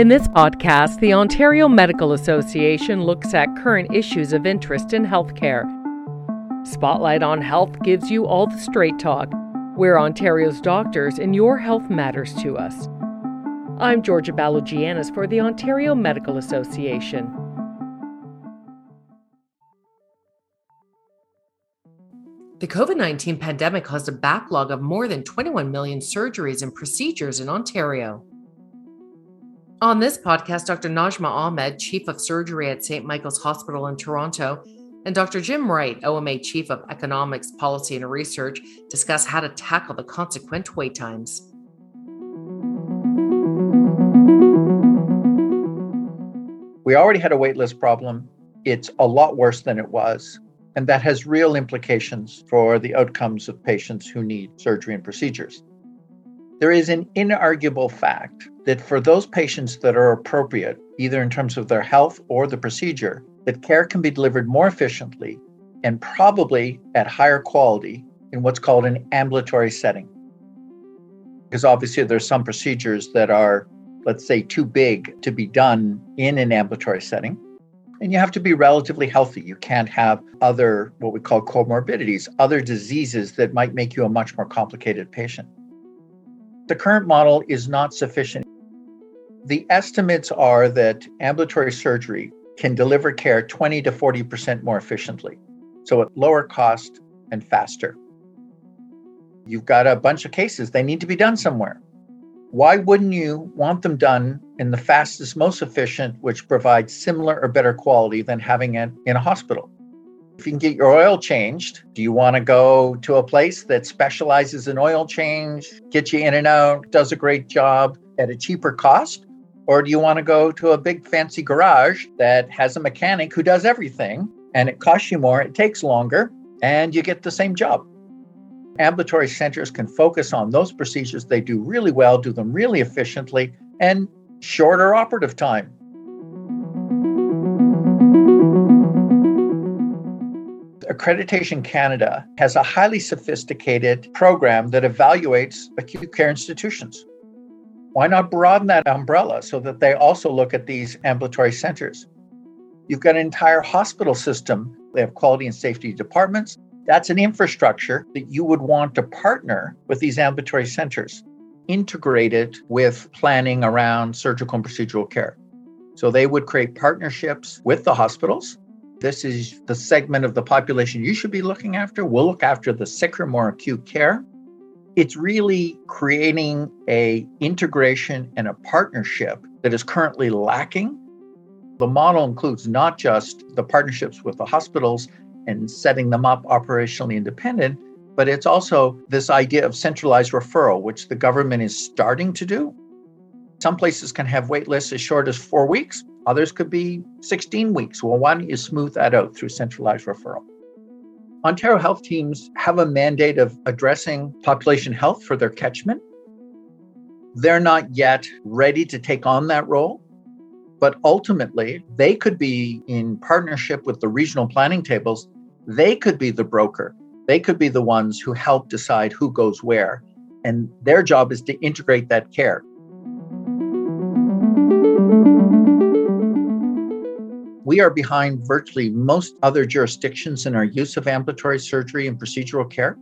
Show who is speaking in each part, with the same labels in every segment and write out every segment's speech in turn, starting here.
Speaker 1: In this podcast, the Ontario Medical Association looks at current issues of interest in healthcare. Spotlight on Health gives you all the straight talk. We're Ontario's doctors, and your health matters to us. I'm Georgia Balogianis for the Ontario Medical Association. The COVID 19 pandemic caused a backlog of more than 21 million surgeries and procedures in Ontario. On this podcast, Dr. Najma Ahmed, Chief of Surgery at St. Michael's Hospital in Toronto, and Dr. Jim Wright, OMA Chief of Economics, Policy, and Research, discuss how to tackle the consequent wait times.
Speaker 2: We already had a waitlist problem. It's a lot worse than it was. And that has real implications for the outcomes of patients who need surgery and procedures. There is an inarguable fact that for those patients that are appropriate, either in terms of their health or the procedure, that care can be delivered more efficiently and probably at higher quality in what's called an ambulatory setting. Because obviously, there's some procedures that are, let's say, too big to be done in an ambulatory setting. And you have to be relatively healthy. You can't have other, what we call comorbidities, other diseases that might make you a much more complicated patient. The current model is not sufficient. The estimates are that ambulatory surgery can deliver care 20 to 40% more efficiently, so at lower cost and faster. You've got a bunch of cases, they need to be done somewhere why wouldn't you want them done in the fastest, most efficient, which provides similar or better quality than having it in a hospital? If you can get your oil changed, do you want to go to a place that specializes in oil change, gets you in and out, does a great job at a cheaper cost? Or do you want to go to a big fancy garage that has a mechanic who does everything and it costs you more, it takes longer, and you get the same job? ambulatory centers can focus on those procedures they do really well, do them really efficiently, and shorter operative time. Accreditation Canada has a highly sophisticated program that evaluates acute care institutions. Why not broaden that umbrella so that they also look at these ambulatory centers? You've got an entire hospital system. They have quality and safety departments. That's an infrastructure that you would want to partner with these ambulatory centers, integrated with planning around surgical and procedural care. So they would create partnerships with the hospitals. This is the segment of the population you should be looking after. We'll look after the sicker, more acute care. It's really creating a integration and a partnership that is currently lacking. The model includes not just the partnerships with the hospitals and setting them up operationally independent. But it's also this idea of centralized referral, which the government is starting to do. Some places can have wait lists as short as four weeks, others could be 16 weeks. Well, don't you smooth that out through centralized referral? Ontario health teams have a mandate of addressing population health for their catchment. They're not yet ready to take on that role, but ultimately, they could be in partnership with the regional planning tables. They could be the broker. They could be the ones who help decide who goes where. And their job is to integrate that care. We are behind virtually most other jurisdictions in our use of ambulatory surgery and procedural care.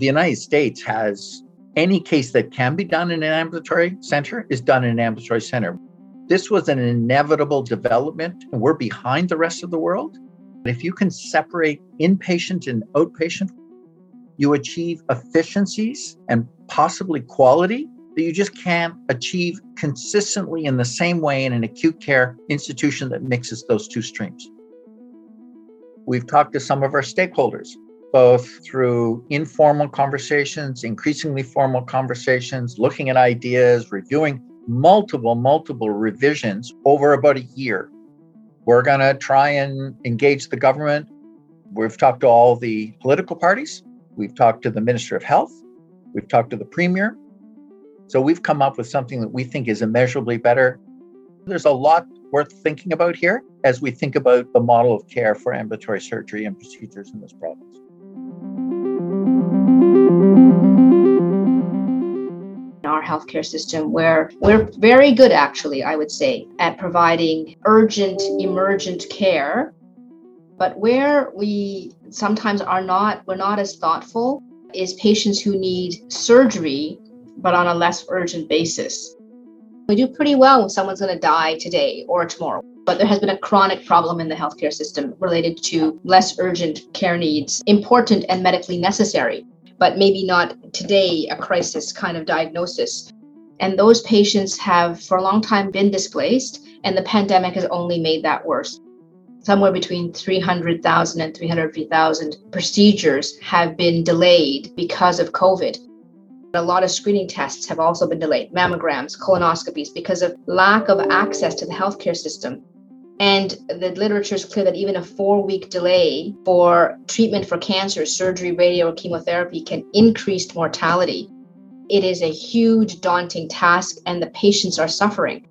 Speaker 2: The United States has any case that can be done in an ambulatory center is done in an ambulatory center. This was an inevitable development, and we're behind the rest of the world. If you can separate inpatient and outpatient, you achieve efficiencies and possibly quality that you just can't achieve consistently in the same way in an acute care institution that mixes those two streams. We've talked to some of our stakeholders, both through informal conversations, increasingly formal conversations, looking at ideas, reviewing multiple, multiple revisions over about a year. We're going to try and engage the government. We've talked to all the political parties. We've talked to the Minister of Health. We've talked to the Premier. So we've come up with something that we think is immeasurably better. There's a lot worth thinking about here as we think about the model of care for ambulatory surgery and procedures in this province.
Speaker 3: our healthcare system where we're very good actually i would say at providing urgent emergent care but where we sometimes are not we're not as thoughtful is patients who need surgery but on a less urgent basis we do pretty well when someone's going to die today or tomorrow but there has been a chronic problem in the healthcare system related to less urgent care needs important and medically necessary but maybe not today a crisis kind of diagnosis. And those patients have for a long time been displaced, and the pandemic has only made that worse. Somewhere between 300,000 and 350,000 procedures have been delayed because of COVID. A lot of screening tests have also been delayed, mammograms, colonoscopies, because of lack of access to the healthcare system. And the literature is clear that even a four week delay for treatment for cancer, surgery, radio, or chemotherapy can increase mortality. It is a huge, daunting task, and the patients are suffering.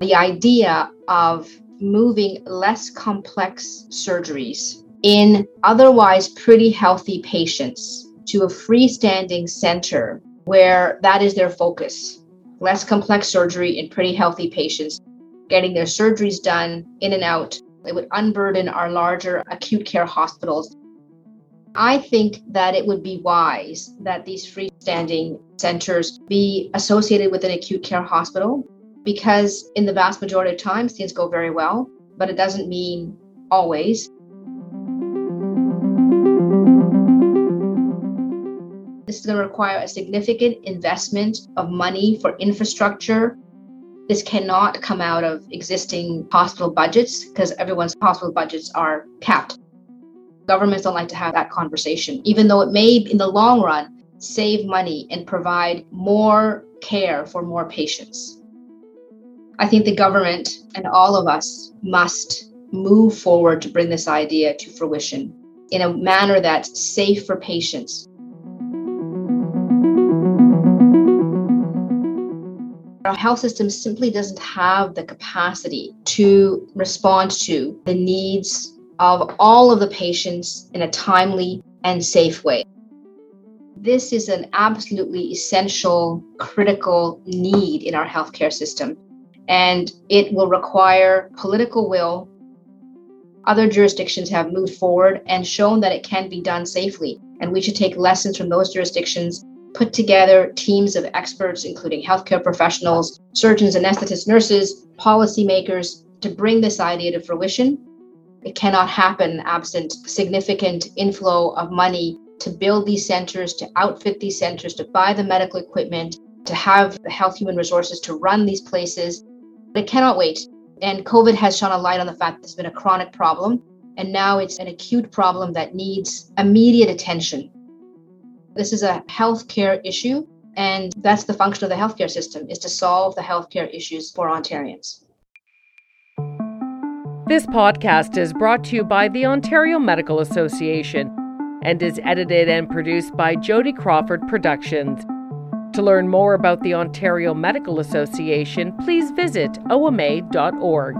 Speaker 3: The idea of moving less complex surgeries in otherwise pretty healthy patients to a freestanding center where that is their focus less complex surgery in pretty healthy patients, getting their surgeries done in and out. It would unburden our larger acute care hospitals. I think that it would be wise that these freestanding centers be associated with an acute care hospital because, in the vast majority of times, things go very well, but it doesn't mean always. This is going to require a significant investment of money for infrastructure. This cannot come out of existing hospital budgets because everyone's hospital budgets are capped. Governments don't like to have that conversation, even though it may, in the long run, save money and provide more care for more patients. I think the government and all of us must move forward to bring this idea to fruition in a manner that's safe for patients, Our health system simply doesn't have the capacity to respond to the needs of all of the patients in a timely and safe way. This is an absolutely essential, critical need in our healthcare system, and it will require political will. Other jurisdictions have moved forward and shown that it can be done safely, and we should take lessons from those jurisdictions put together teams of experts, including healthcare professionals, surgeons, anesthetists, nurses, policymakers, to bring this idea to fruition. It cannot happen absent significant inflow of money to build these centers, to outfit these centers, to buy the medical equipment, to have the health human resources to run these places. But It cannot wait. And COVID has shone a light on the fact that it's been a chronic problem. And now it's an acute problem that needs immediate attention. This is a healthcare issue, and that's the function of the healthcare system is to solve the healthcare issues for Ontarians.
Speaker 1: This podcast is brought to you by the Ontario Medical Association and is edited and produced by Jody Crawford Productions. To learn more about the Ontario Medical Association, please visit oma.org.